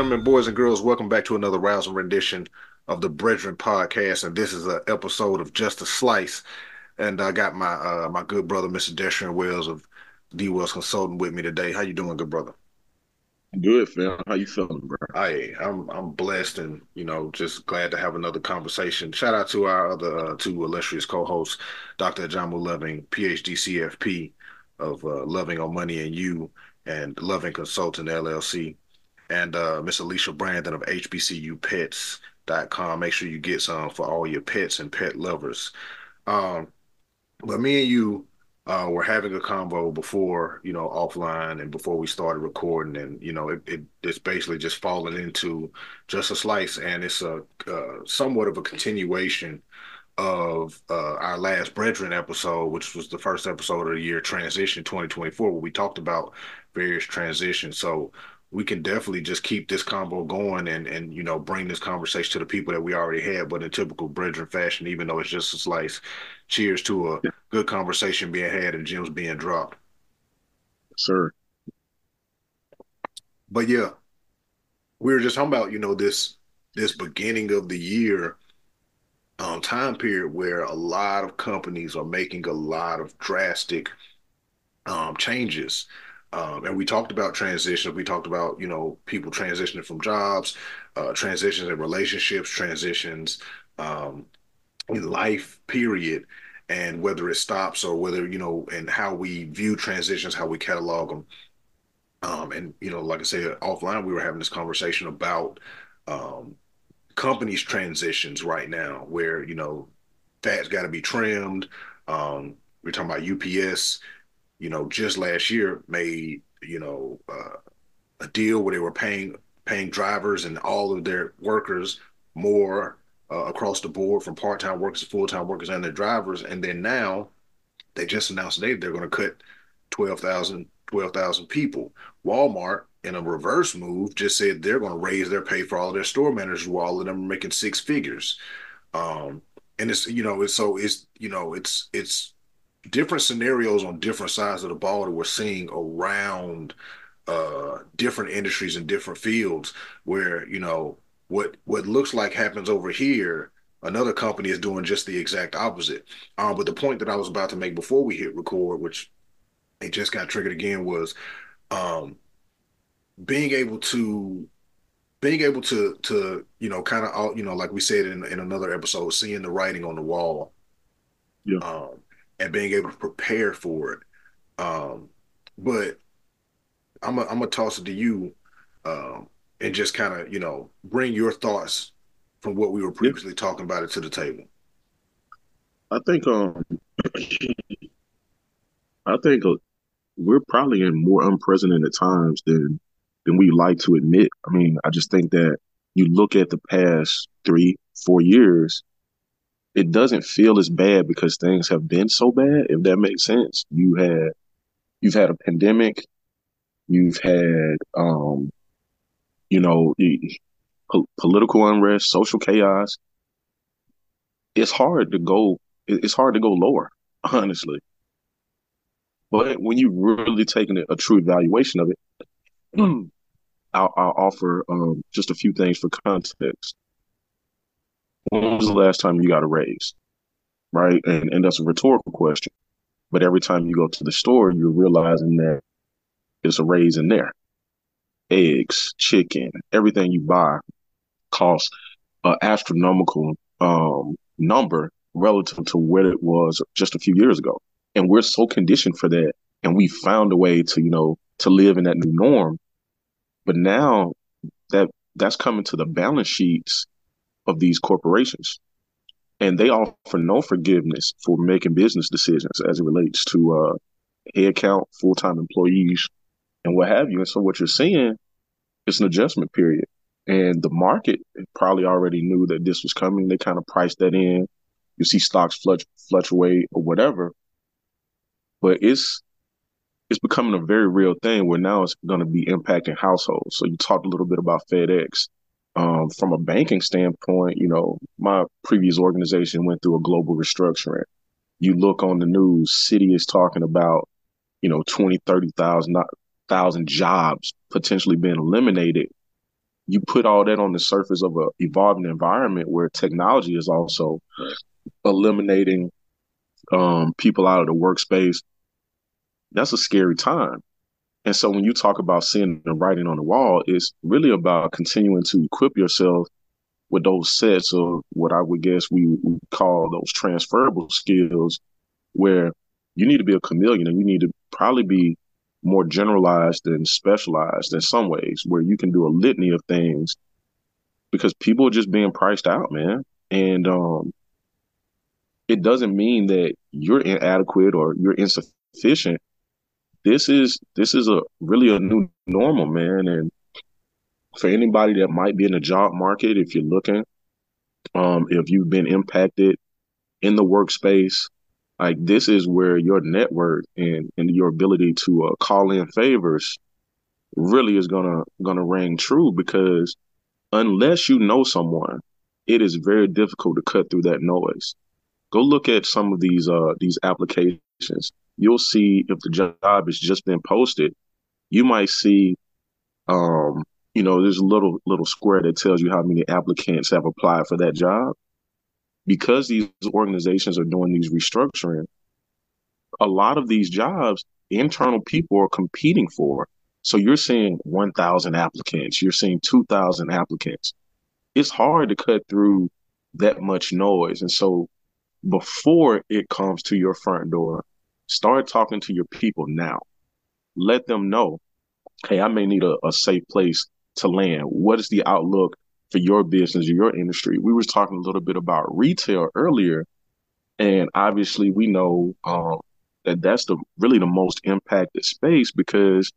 gentlemen, boys and girls, welcome back to another rousing rendition of the BREADren podcast. And this is an episode of Just a Slice. And I got my uh, my good brother, Mr. Deshaun Wells of D Wells Consulting with me today. How you doing, good brother? Good, fam. How you feeling, bro? I I'm I'm blessed and you know just glad to have another conversation. Shout out to our other uh, two illustrious co-hosts, Dr. Ajamu Loving, PhD CFP of uh, Loving on Money and You and Loving Consulting LLC and uh, Miss Alicia Brandon of HBCUPets.com. Make sure you get some for all your pets and pet lovers. Um, but me and you uh, were having a convo before, you know, offline and before we started recording, and you know, it, it it's basically just falling into just a slice, and it's a uh, somewhat of a continuation of uh, our last BREADren episode, which was the first episode of the year transition 2024, where we talked about various transitions. So we can definitely just keep this combo going and and you know bring this conversation to the people that we already had, but in typical BREADren fashion, even though it's just a slice. Cheers to a good conversation being had and gems being dropped. Sir. But yeah, we were just talking about, you know, this this beginning of the year um, time period where a lot of companies are making a lot of drastic um, changes um, and we talked about transitions. We talked about, you know, people transitioning from jobs, uh, transitions in relationships, transitions um, in life, period, and whether it stops or whether, you know, and how we view transitions, how we catalog them. Um, and, you know, like I said, offline, we were having this conversation about um, companies' transitions right now, where, you know, fat's got to be trimmed. Um, we're talking about UPS you know, just last year made, you know, uh, a deal where they were paying paying drivers and all of their workers more uh, across the board from part-time workers to full-time workers and their drivers. And then now they just announced today they're going to cut 12,000 12, people. Walmart in a reverse move just said they're going to raise their pay for all of their store managers while all of them are making six figures. Um, and it's, you know, it's so it's, you know, it's, it's, different scenarios on different sides of the ball that we're seeing around uh, different industries and different fields where you know what what looks like happens over here another company is doing just the exact opposite um, but the point that i was about to make before we hit record which it just got triggered again was um, being able to being able to to you know kind of you know like we said in, in another episode seeing the writing on the wall yeah. um, and being able to prepare for it. Um, but I'm a, I'm gonna toss it to you, um, and just kind of you know bring your thoughts from what we were previously talking about it to the table. I think um, I think uh, we're probably in more unprecedented times than than we like to admit. I mean, I just think that you look at the past three, four years, it doesn't feel as bad because things have been so bad. If that makes sense, you had you've had a pandemic, you've had um, you know, po- political unrest, social chaos. It's hard to go. It's hard to go lower, honestly. But when you really taking a, a true evaluation of it, I'll, I'll offer um, just a few things for context when was the last time you got a raise? Right. And, and that's a rhetorical question. But every time you go to the store, you're realizing that there's a raise in there. Eggs, chicken, everything you buy costs an astronomical um, number relative to what it was just a few years ago. And we're so conditioned for that. And we found a way to, you know, to live in that new norm. But now that that's coming to the balance sheets of these corporations. And they offer no forgiveness for making business decisions as it relates to uh, headcount, full time employees, and what have you. And so, what you're seeing is an adjustment period. And the market probably already knew that this was coming. They kind of priced that in. You see stocks fluctuate or whatever. But it's it's becoming a very real thing where now it's going to be impacting households. So you talked a little bit about FedEx. Um, from a banking standpoint, you know, my previous organization went through a global restructuring. You look on the news, Citi is talking about, you know, 20, 30,000 thousand jobs potentially being eliminated you put all that on the surface of a evolving environment where technology is also eliminating um, people out of the workspace. That's a scary time. And so when you talk about seeing the writing on the wall, it's really about continuing to equip yourself with those sets of what I would guess we would call those transferable skills, where you need to be a chameleon and you need to probably be more generalized and specialized in some ways, where you can do a litany of things because people are just being priced out, man. And um, it doesn't mean that you're inadequate or you're insufficient. This is this is a really a new normal, man. And for anybody that might be in the job market, if you're looking, um, if you've been impacted in the workspace, like this is where your network and, and your ability to uh, call in favors really is gonna gonna ring true because unless you know someone, it is very difficult to cut through that noise. Go look at some of these uh these applications. You'll see if the job has just been posted, you might see um you know there's a little little square that tells you how many applicants have applied for that job because these organizations are doing these restructuring, a lot of these jobs, internal people are competing for. So you're seeing 1,000 applicants, you're seeing 2,000 applicants. It's hard to cut through that much noise. And so before it comes to your front door, start talking to your people now. Let them know, hey, I may need a, a safe place to land. What is the outlook for your business or your industry. We were talking a little bit about retail earlier, and obviously we know um, that that's the really the most impacted space because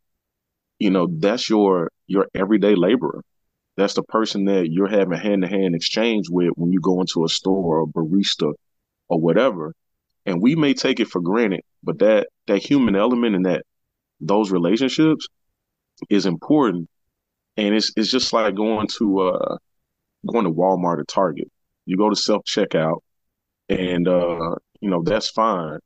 you know that's your your everyday laborer. That's the person that you're having hand to hand exchange with when you go into a store or barista or whatever. And we may take it for granted, but that that human element and that those relationships is important and it's it's just like going to uh going to Walmart or Target. You go to self checkout, and uh, you know that's fine,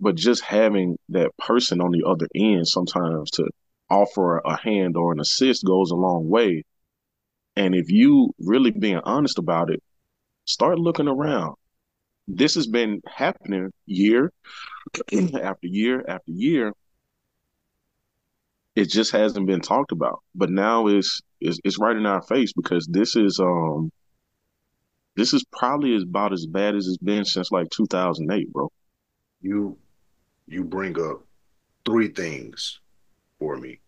but just having that person on the other end sometimes to offer a hand or an assist goes a long way. And if you really being honest about it, start looking around. This has been happening year after year after year it just hasn't been talked about. But now it's it's, it's right in our face because this is um this is probably about as bad as it's been since like 2008, bro. You you bring up three things for me.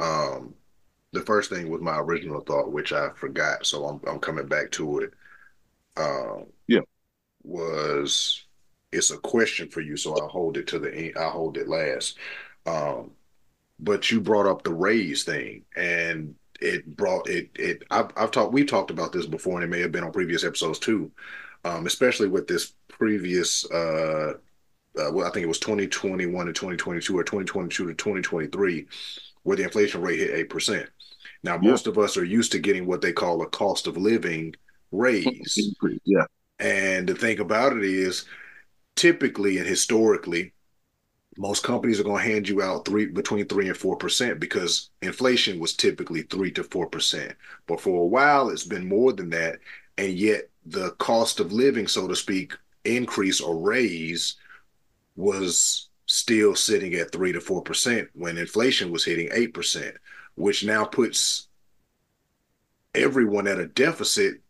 Um, the first thing was my original thought, which I forgot, so I'm I'm coming back to it. Um, yeah, was it's a question for you, so I'll hold it to the end. I'll hold it last. Um, but you brought up the raise thing and it brought it it I've, I've talked we've talked about this before and it may have been on previous episodes too um, especially with this previous uh, uh, well i think it was 2021 to 2022 or 2022 to 2023 where the inflation rate hit 8% now yeah. most of us are used to getting what they call a cost of living raise yeah and the thing about it is typically and historically most companies are going to hand you out three between three and four percent because inflation was typically three to four percent. But for a while, it's been more than that, and yet the cost of living, so to speak, increase or raise was still sitting at three to four percent when inflation was hitting eight percent, which now puts everyone at a deficit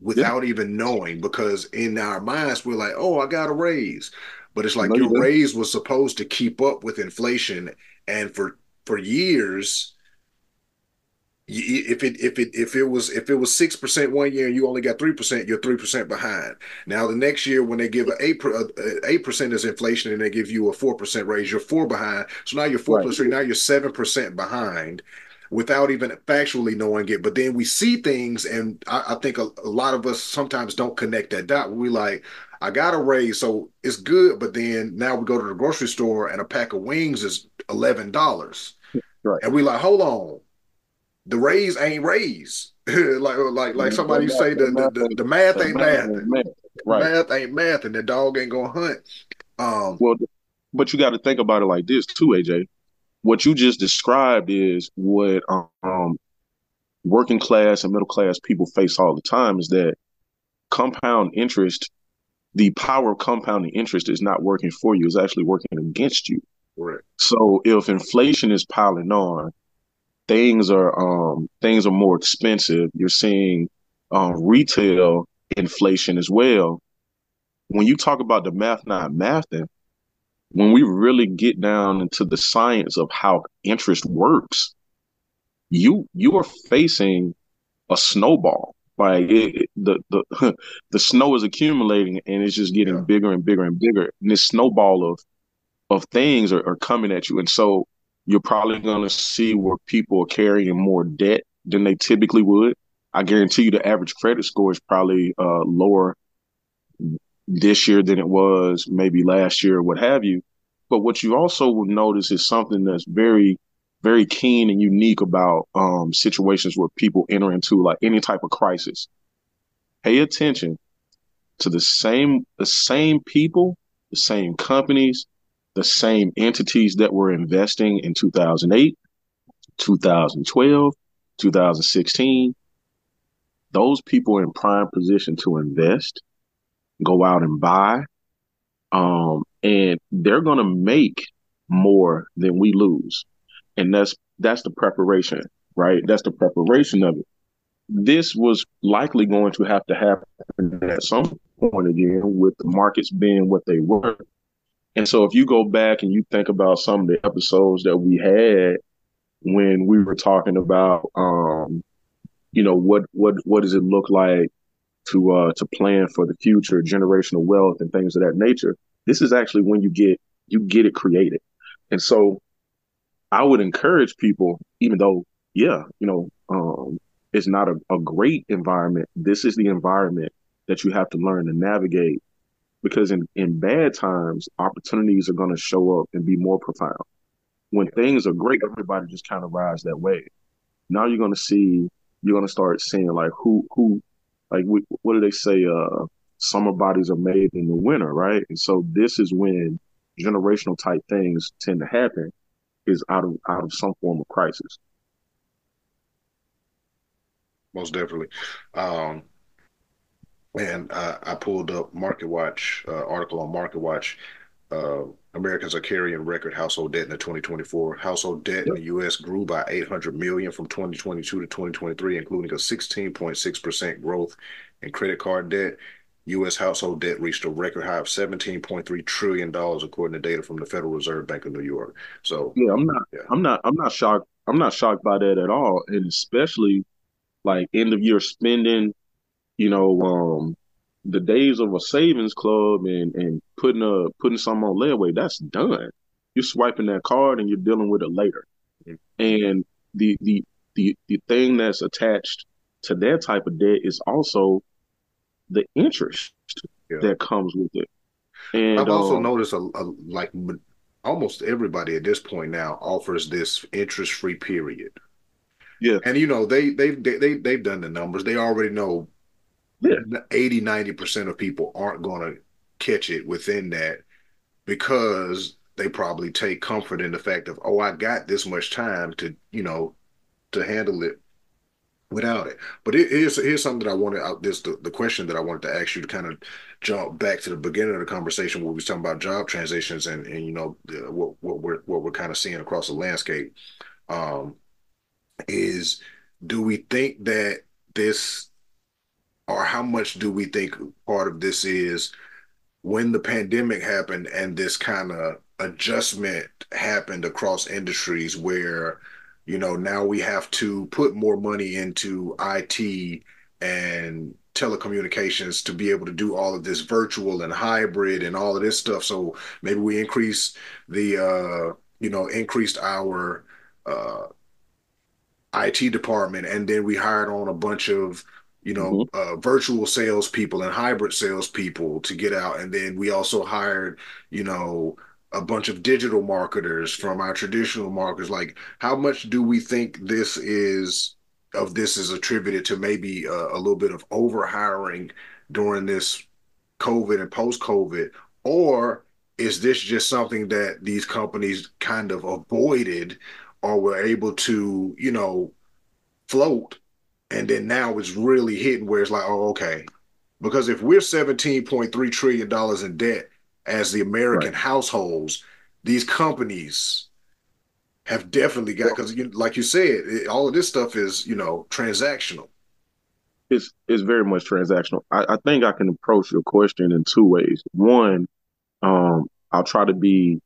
without yeah. even knowing because in our minds we're like, oh, I got a raise. But it's like no, your raise was supposed to keep up with inflation, and for for years, if it if it if it was if it was six percent one year and you only got three percent, you're three percent behind. Now the next year when they give eight uh, uh, eight percent is inflation and they give you a four percent raise, you're four behind. So now you're four right. plus three. Now you're seven percent behind without even factually knowing it. But then we see things, and I, I think a, a, lot of us sometimes don't connect that dot. We like, I got a raise, so it's good. But then now we go to the grocery store and a pack of wings is eleven dollars, right. and we like, hold on, the raise ain't raise. like like like somebody say the the, the, the math ain't math. Right. Math ain't math, and the dog ain't gonna hunt. Um, well, but you got to think about it like this too, AJ. What you just described is what um working class and middle class people face all the time is that compound interest, the power of compounding interest is not working for you, it's actually working against you. Right. So if inflation is piling on, things are um, things are more expensive. You're seeing um, retail inflation as well. When you talk about the math not mathing, when we really get down into the science of how interest works, you you are facing a snowball. Like it, the the the snow is accumulating and it's just getting yeah. bigger and bigger and bigger. And this snowball of of things are, are coming at you. And so you're probably going to see where people are carrying more debt than they typically would. I guarantee you the average credit score is probably uh, lower this year than it was maybe last year or what have you. But what you also will notice is something that's very, very keen and unique about um, situations where people enter into like any type of crisis. Pay attention to the same the same people, the same companies, the same entities that were investing in 2008, 2012, 2016. Those people are in prime position to invest, go out and buy, um, and they're going to make more than we lose. And that's that's the preparation, right? That's the preparation of it. This was likely going to have to happen at some point again, with the markets being what they were. And so, if you go back and you think about some of the episodes that we had when we were talking about, um, you know, what what what does it look like to uh, to plan for the future, generational wealth, and things of that nature this is actually when you get you get it created. And so I would encourage people, even though, yeah, you know, um, it's not a, a great environment. This is the environment that you have to learn to navigate because in, in bad times, opportunities are going to show up and be more profound. When things are great, everybody just kind of rides that wave. Now you're going to see, you're going to start seeing like who, who, like, what do they say? Uh, summer bodies are made in the winter, right? And so this is when generational type things tend to happen is out of out of some form of crisis. Most definitely. Um, and uh, I pulled up MarketWatch uh, article on MarketWatch. Uh, Americans are carrying record household debt in the 2024. Household debt yep. in the U.S. grew by 800 million from 2022 to 2023, including a 16.6 percent growth in credit card debt U.S. household debt reached a record high of $17.3 trillion, according to data from the Federal Reserve Bank of New York. So yeah, I'm not, yeah. I'm not, I'm not shocked. I'm not shocked by that at all, and especially like end of year spending. You know, um, the days of a savings club and and putting a putting something on layaway, that's done. You're swiping that card and you're dealing with it later. Mm-hmm. And the the the the thing that's attached to that type of debt is also the interest yeah. that comes with it. And I've also um, noticed a, a, like almost everybody at this point now offers this interest free period. Yeah. And you know, they they've they, they they've done the numbers. They already know yeah. 80 90% of people aren't going to catch it within that because they probably take comfort in the fact of oh I got this much time to, you know, to handle it without it. But it, here's here's something that I wanted out this the, the question that I wanted to ask you to kind of jump back to the beginning of the conversation where we were talking about job transitions and and you know what what we're what we're kind of seeing across the landscape um, is do we think that this or how much do we think part of this is when the pandemic happened and this kind of adjustment happened across industries where you know, now we have to put more money into IT and telecommunications to be able to do all of this virtual and hybrid and all of this stuff. So maybe we increase the, uh, you know, increased our uh, IT department, and then we hired on a bunch of, you know, mm-hmm. uh, virtual salespeople and hybrid salespeople to get out, and then we also hired, you know, a bunch of digital marketers from our traditional marketers like how much do we think this is of this is attributed to maybe a, a little bit of over hiring during this covid and post covid or is this just something that these companies kind of avoided or were able to you know float And then now it's really hitting where it's like, oh, okay. Because if we're $17.3 trillion in debt as the American right. households, these companies have definitely got, because like you said, it, all of this stuff is, you know, transactional. It's, it's very much transactional. I, I think I can approach your question in two ways. One, um, I'll try to be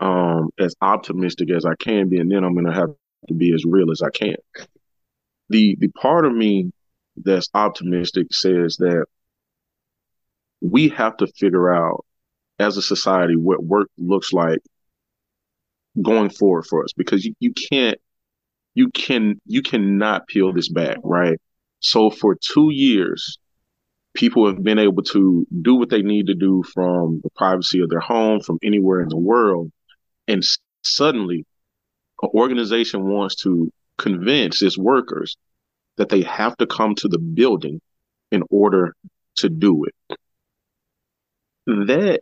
um, as optimistic as I can be, and then I'm going to have to be as real as I can. The the part of me that's optimistic says that we have to figure out as a society what work looks like going forward for us because you, you can't you can you cannot peel this back right? So for two years people have been able to do what they need to do from the privacy of their home from anywhere in the world and suddenly an organization wants to convince its workers that they have to come to the building in order to do it that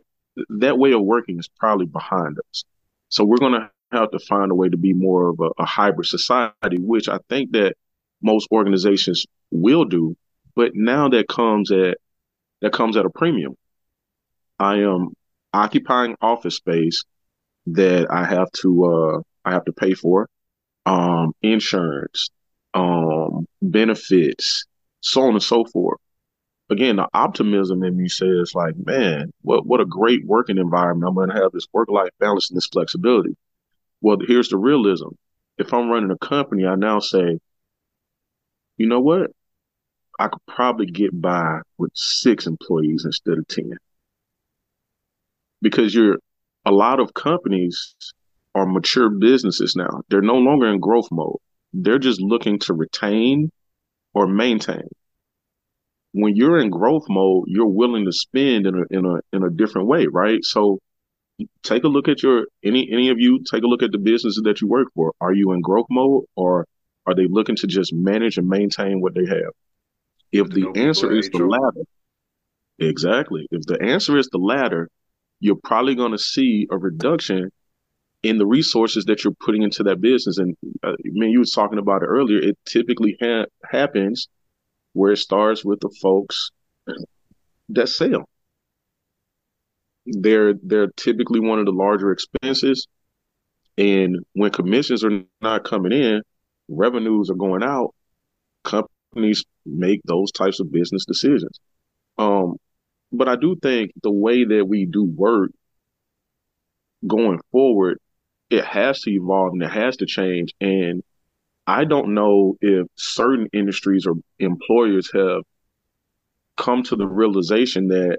that way of working is probably behind us. So we're going to have to find a way to be more of a, a, hybrid society, which I think that most organizations will do. But now that comes at that comes at a premium. I am occupying office space that I have to uh, I have to pay for, um, insurance, um, benefits, so on and so forth again, the optimism in me says like, man, what what a great working environment. I'm to have this work life balance and this flexibility. Well, here's the realism. If I'm running a company, I now say, you know what? I could probably get by with six employees instead of 10. Because you're a lot of companies are mature businesses now. They're no longer in growth mode. They're just looking to retain or maintain when you're in growth mode, you're willing to spend in a in a in a different way, right? So take a look at your any any of you take a look at the businesses that you work for. Are you in growth mode or are they looking to just manage and maintain what they have? If the answer is the latter, exactly. If the answer is the latter, you're probably going to see a reduction in the resources that you're putting into that business. And uh, I mean, you was talking about it earlier. It typically ha- happens where it starts with the folks that sell. They're they're typically one of the larger expenses, and when commissions are not coming in, revenues are going out. Companies make those types of business decisions. Um, but I do think the way that we do work going forward, it has to evolve and it has to change. And I don't know if certain industries or employers have come to the realization that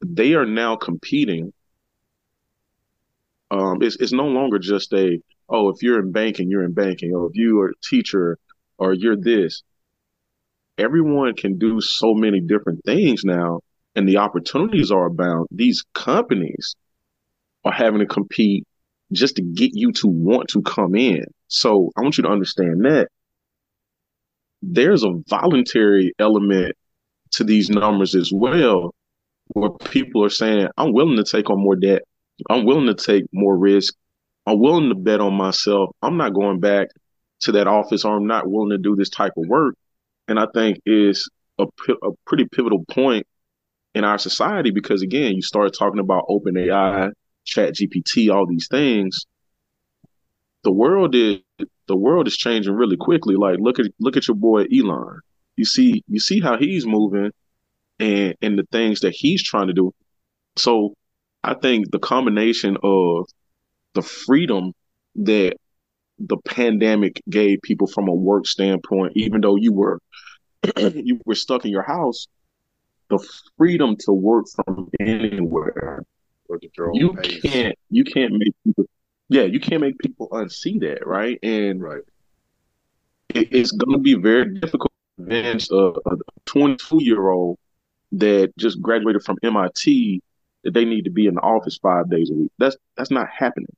they are now competing. Um, it's, it's no longer just a, oh, if you're in banking, you're in banking, or if you are a teacher, or you're this. Everyone can do so many different things now, and the opportunities are abound. These companies are having to compete just to get you to want to come in. So I want you to understand that there's a voluntary element to these numbers as well, where people are saying, I'm willing to take on more debt. I'm willing to take more risk. I'm willing to bet on myself. I'm not going back to that office or I'm not willing to do this type of work. And I think is a, a pretty pivotal point in our society because again, you start talking about OpenAI, ChatGPT, all these things the world is the world is changing really quickly. Like look at look at your boy Elon. You see you see how he's moving and and the things that he's trying to do. So I think the combination of the freedom that the pandemic gave people from a work standpoint, even though you were you were stuck in your house, the freedom to work from anywhere. You can't you can't make people yeah, you can't make people unsee that, right? And right. It, it's going to be very difficult to convince a 22 year old that just graduated from MIT that they need to be in the office five days a week. That's that's not happening.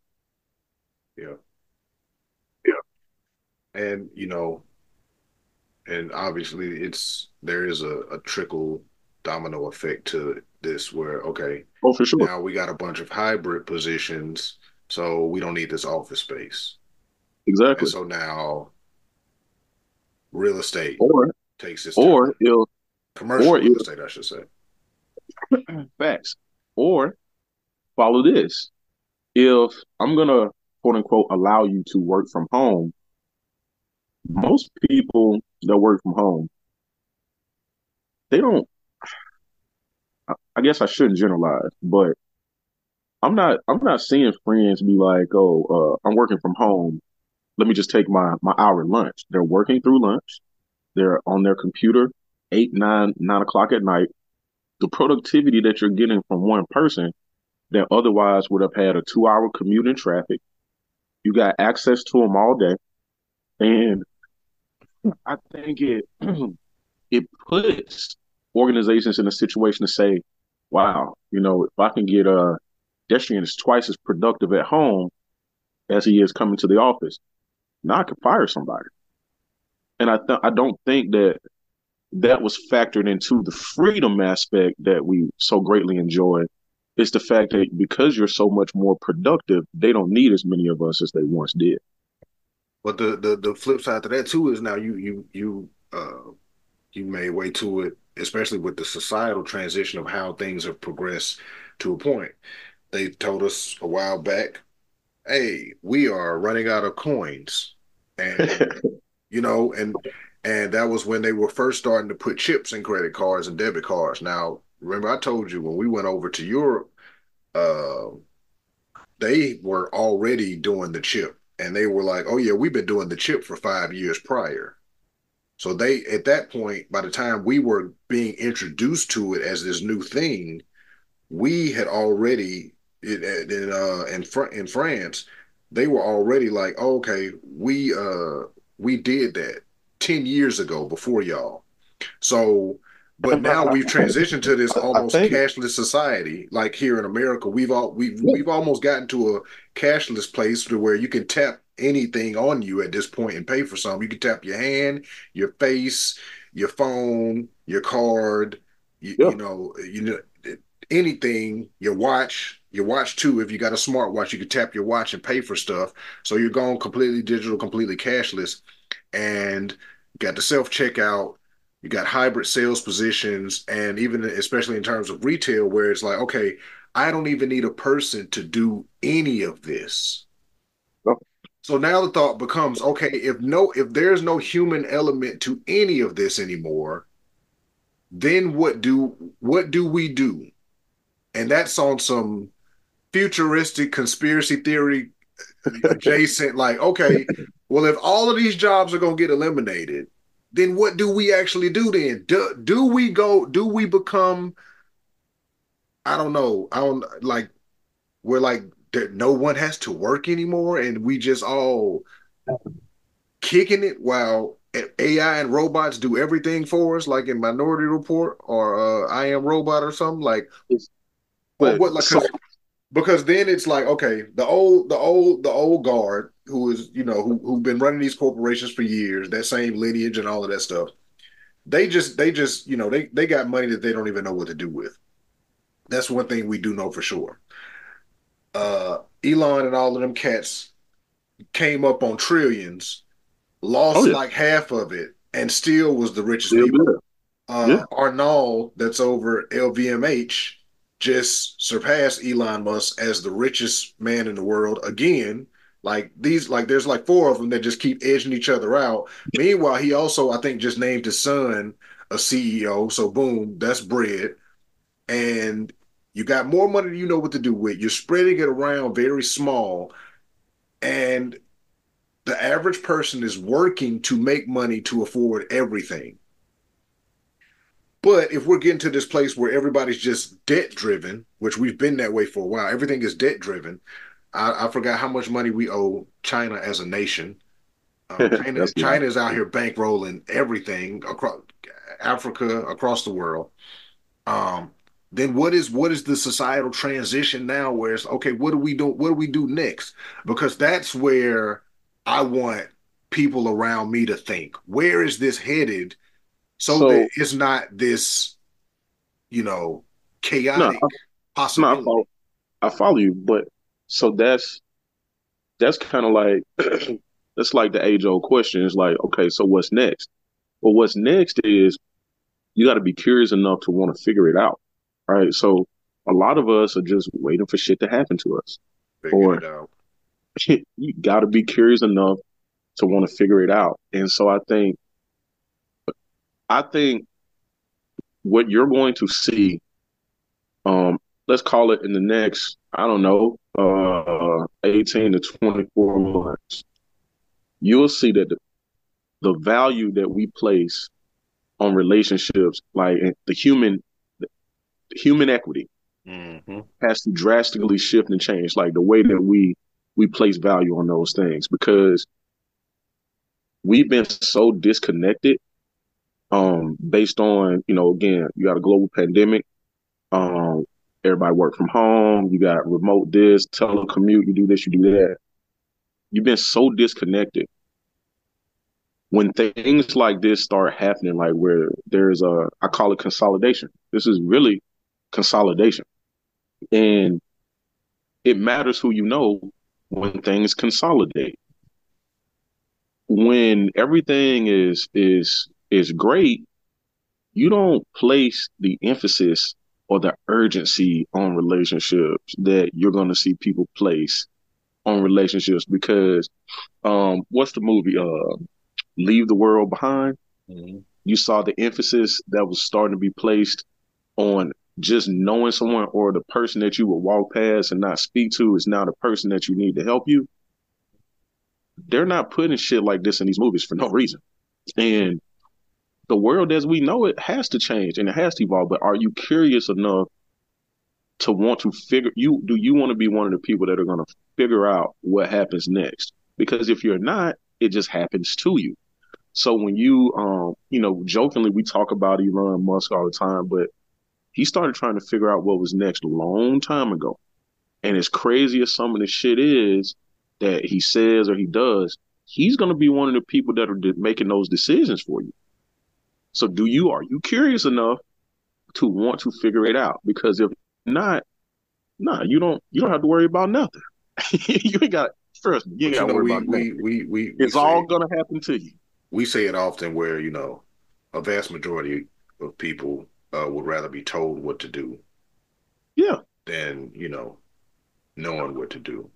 Yeah. Yeah. And you know, and obviously it's there is a, a trickle domino effect to this where okay, oh for sure. Now we got a bunch of hybrid positions so we don't need this office space. Exactly. And so now real estate or takes its or if Commercial or real if estate, I should say. facts or follow this. If I'm gonna quote unquote allow you to work from home, most people that work from home, they don't. I guess I shouldn't generalize, but I'm not. I'm not seeing friends be like, "Oh, uh, I'm working from home. Let me just take my my hour lunch." They're working through lunch. They're on their computer eight, nine, nine o'clock at night. The productivity that you're getting from one person that otherwise would have had a two hour commute in traffic, you got access to them all day, and I think it it puts organizations in a situation to say, "Wow, you know, if I can get a pedestrian is twice as productive at home as he is coming to the office, now I can fire somebody." And I th- I don't think that that was factored into the freedom aspect that we so greatly enjoy. It's the fact that because you're so much more productive, they don't need as many of us as they once did. But the, the the flip side to that too is now you you you uh you made way to it, especially with the societal transition of how things have progressed to a point. They told us a while back, hey, we are running out of coins. And you know, and and that was when they were first starting to put chips in credit cards and debit cards. Now, remember I told you when we went over to Europe, uh, they were already doing the chip, and they were like, "Oh yeah, we've been doing the chip for five years prior." So they, at that point, by the time we were being introduced to it as this new thing, we had already in in uh, in, Fr- in France, they were already like, oh, okay, we uh we did that ten years ago before y'all. So, but now we've transitioned to this almost cashless society. Like here in America, we've all we've we've almost gotten to a cashless place to where you can tap anything on you at this point and pay for something. You can tap your hand, your face, your phone, your card, you, yeah. you know, you know anything, your watch, your watch too. If you got a smartwatch, you can tap your watch and pay for stuff. So you're going completely digital, completely cashless and got the self checkout, you got hybrid sales positions, and even especially in terms of retail, where it's like, okay, I don't even need a person to do any of this. So now the thought becomes, okay, if no, if there's no human element to any of this anymore, then what do what do we do? And that's on some futuristic conspiracy theory adjacent, like, okay, well, if all of these jobs are gonna get eliminated, then what do we actually do then? Do, do we go, do we become, I don't know, I don't like we're like that no one has to work anymore and we just all kicking it while AI and robots do everything for us, like in Minority Report or uh, I Am Robot or something like, but what? Like, so because because then it's like, okay, the old, the old, the old guard who is, you know, who who've been running these corporations for years, that same lineage and all of that stuff. They just, they just, you know, they they got money that they don't even know what to do with. That's one thing we do know for sure. Uh, Elon and all of them cats came up on trillions, oh lost yeah, like half of it, and still was the richest people. good. Yeah. Uh, Arnault, that's over LVMH, just surpassed Elon Musk as the richest man in the world again. Like these, like there's like four of them that just keep edging each other out. Meanwhile, he also, I think, just named his son a CEO. So boom, that's bread. And you got more money than you know what to do with. You're spreading it around very small, and the average person is working to make money to afford everything. But if we're getting to this place where everybody's just debt driven, which we've been that way for a while, everything is debt driven. I, I forgot how much money we owe China as a nation. Um, China, China is out here bankrolling everything across Africa, across the world. Um, then what is what is the societal transition now? Where it's okay, what do we do? What do we do next? Because that's where I want people around me to think. Where is this headed? So that it's not this, you know, no, chaotic I, no, I follow, I follow you, but so that's that's kind of like that's like the age old question. It's like, okay, so what's next? But what's next is you got to be curious enough to want to figure it out, right? So a lot of us are just waiting for shit to happen to us, Figure or it out. you got to be curious enough to want to figure it out. And so I think, I think what you're going to see, um, let's call it in the next, I don't know, uh, 18 to 24 months, you'll see that the, the value that we place on relationships, like the human, human equity, Mm-hmm. has to drastically shift and change, like the way that we we place value on those things, because we've been so disconnected um based on you know again you got a global pandemic um everybody work from home you got remote this telecommute you do this you do that. You've been so disconnected. When things like this start happening like where there's a i call it consolidation. This is really consolidation. And it matters who you know when things consolidate. When everything is is is great you don't place the emphasis or the urgency on relationships that you're going to see people place on relationships because um what's the movie uh leave the world behind? Mm-hmm. you saw the emphasis that was starting to be placed on just knowing someone or the person that you would walk past and not speak to is now the person that you need to help you they're not putting shit like this in these movies for no reason and the world as we know it has to change and it has to evolve. But are you curious enough to want to figure you do you want to be one of the people that are going to figure out what happens next? Because if you're not, it just happens to you. So when you um you know jokingly we talk about Elon Musk all the time, but he started trying to figure out what was next a long time ago. And as crazy as some of the shit is that he says or he does, he's going to be one of the people that are making those decisions for you. So do you are you curious enough to want to figure it out? Because if not, nah, you don't you don't have to worry about nothing. you ain't got trust me, you ain't got to worry we about we nothing. we we we It's all gonna happen to you. we say it often where you know a vast majority of people uh, would rather be told what to do Yeah, than you know knowing what to do.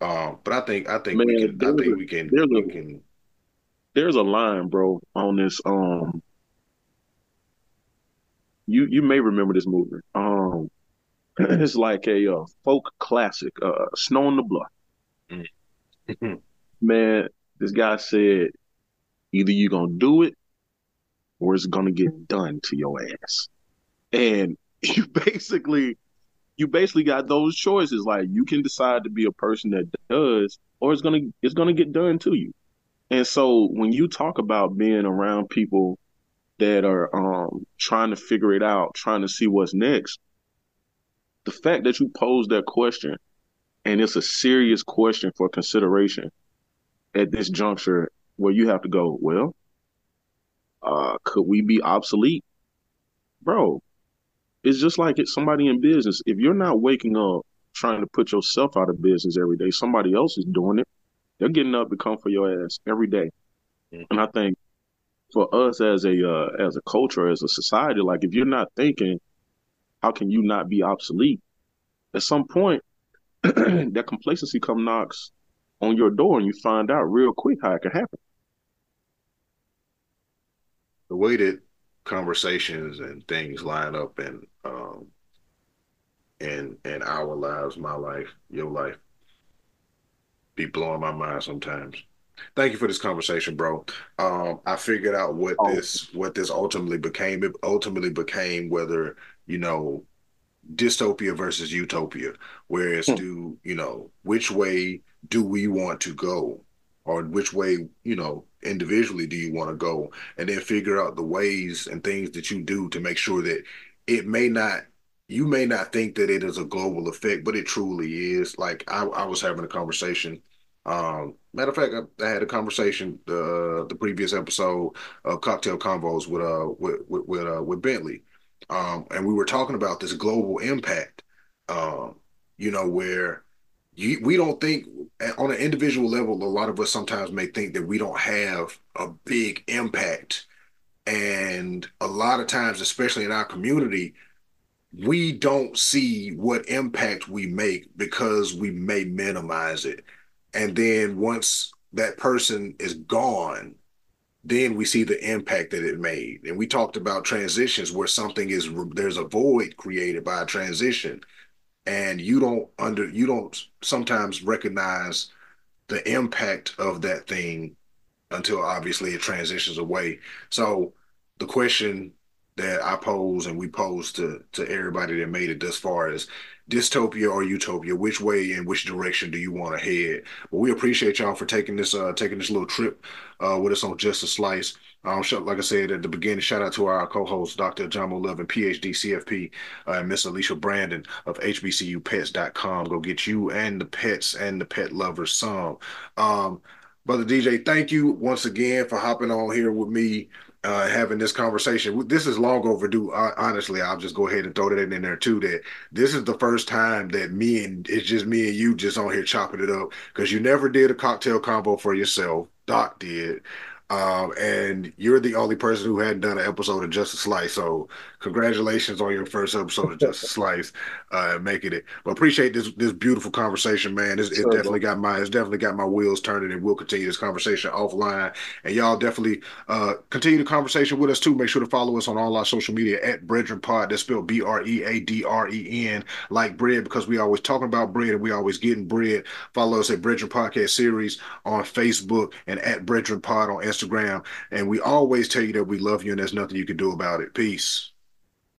Um, but I think I think we can I a think we can there's we a can there's a line, bro, on this. Um, you you may remember this movie. Um, it's like a uh, folk classic, uh, Snow on the Bluff. Man, this guy said either you're gonna do it or it's gonna get done to your ass. And you basically you basically got those choices. Like you can decide to be a person that does, or it's gonna it's gonna get done to you. And so when you talk about being around people that are um trying to figure it out, trying to see what's next, the fact that you pose that question and it's a serious question for consideration at this juncture where you have to go, well, uh, could we be obsolete? Bro, it's just like it's somebody in business. If you're not waking up trying to put yourself out of business every day, somebody else is doing it. They're getting up to come for your ass every day. And I think for us as a uh, as a culture, as a society, like if you're not thinking, how can you not be obsolete? At some point, that complacency come knocks on your door, and you find out real quick how it can happen. The way that conversations and things line up and um in in our lives, my life, your life, be blowing my mind sometimes. Thank you for this conversation, bro. Um, I figured out what Oh, this what this ultimately became. It ultimately became whether, you know, dystopia versus utopia. Whereas hmm, do, you know, which way do we want to go? Or which way, you know, individually do you want to go? And then figure out the ways and things that you do to make sure that it may not you may not think that it is a global effect, but it truly is. Like I, I was having a conversation. Um, matter of fact, I, I had a conversation the the previous episode of Cocktail Convos with uh with with with, uh, with Bentley um, and we were talking about this global impact, um, you know, where you, we don't think on an individual level, a lot of us sometimes may think that we don't have a big impact And a lot of times, especially in our community, we don't see what impact we make because we may minimize it. And then once that person is gone, then we see the impact that it made. And we talked about transitions where something is there's a void created by a transition and you don't under you don't sometimes recognize the impact of that thing until obviously it transitions away. So the question that I pose and we pose to to everybody that made it thus far is dystopia or utopia which way and which direction do you want to head but we appreciate y'all for taking this uh taking this little trip uh with us on just a slice um like i said at the beginning shout out to our co-host dr john Levin, phd cfp uh, and miss alicia brandon of hbcupets.com go get you and the pets and the pet lovers some um brother dj thank you once again for hopping on here with me uh, having this conversation. This is long overdue. Uh, honestly, I'll just go ahead and throw that in there too. That this is the first time that me and it's just me and you just on here chopping it up because you never did a cocktail combo for yourself. Doc did. Um, and you're the only person who hadn't done an episode of Just a Slice. So congratulations on your first episode of Just a Slice, uh, making it. But appreciate this this beautiful conversation, man. It's, sure, it definitely bro. got my it's definitely got my wheels turning, and we'll continue this conversation offline. And y'all definitely uh, continue the conversation with us too. Make sure to follow us on all our social media at BREADren Pod. That's spelled B R E A D R E N, like bread, because we always talking about bread and we always getting bread. Follow us at BREADren Podcast Series on Facebook and at BREADren Pod on Instagram. Instagram. And we always tell you that we love you and there's nothing you can do about it. Peace.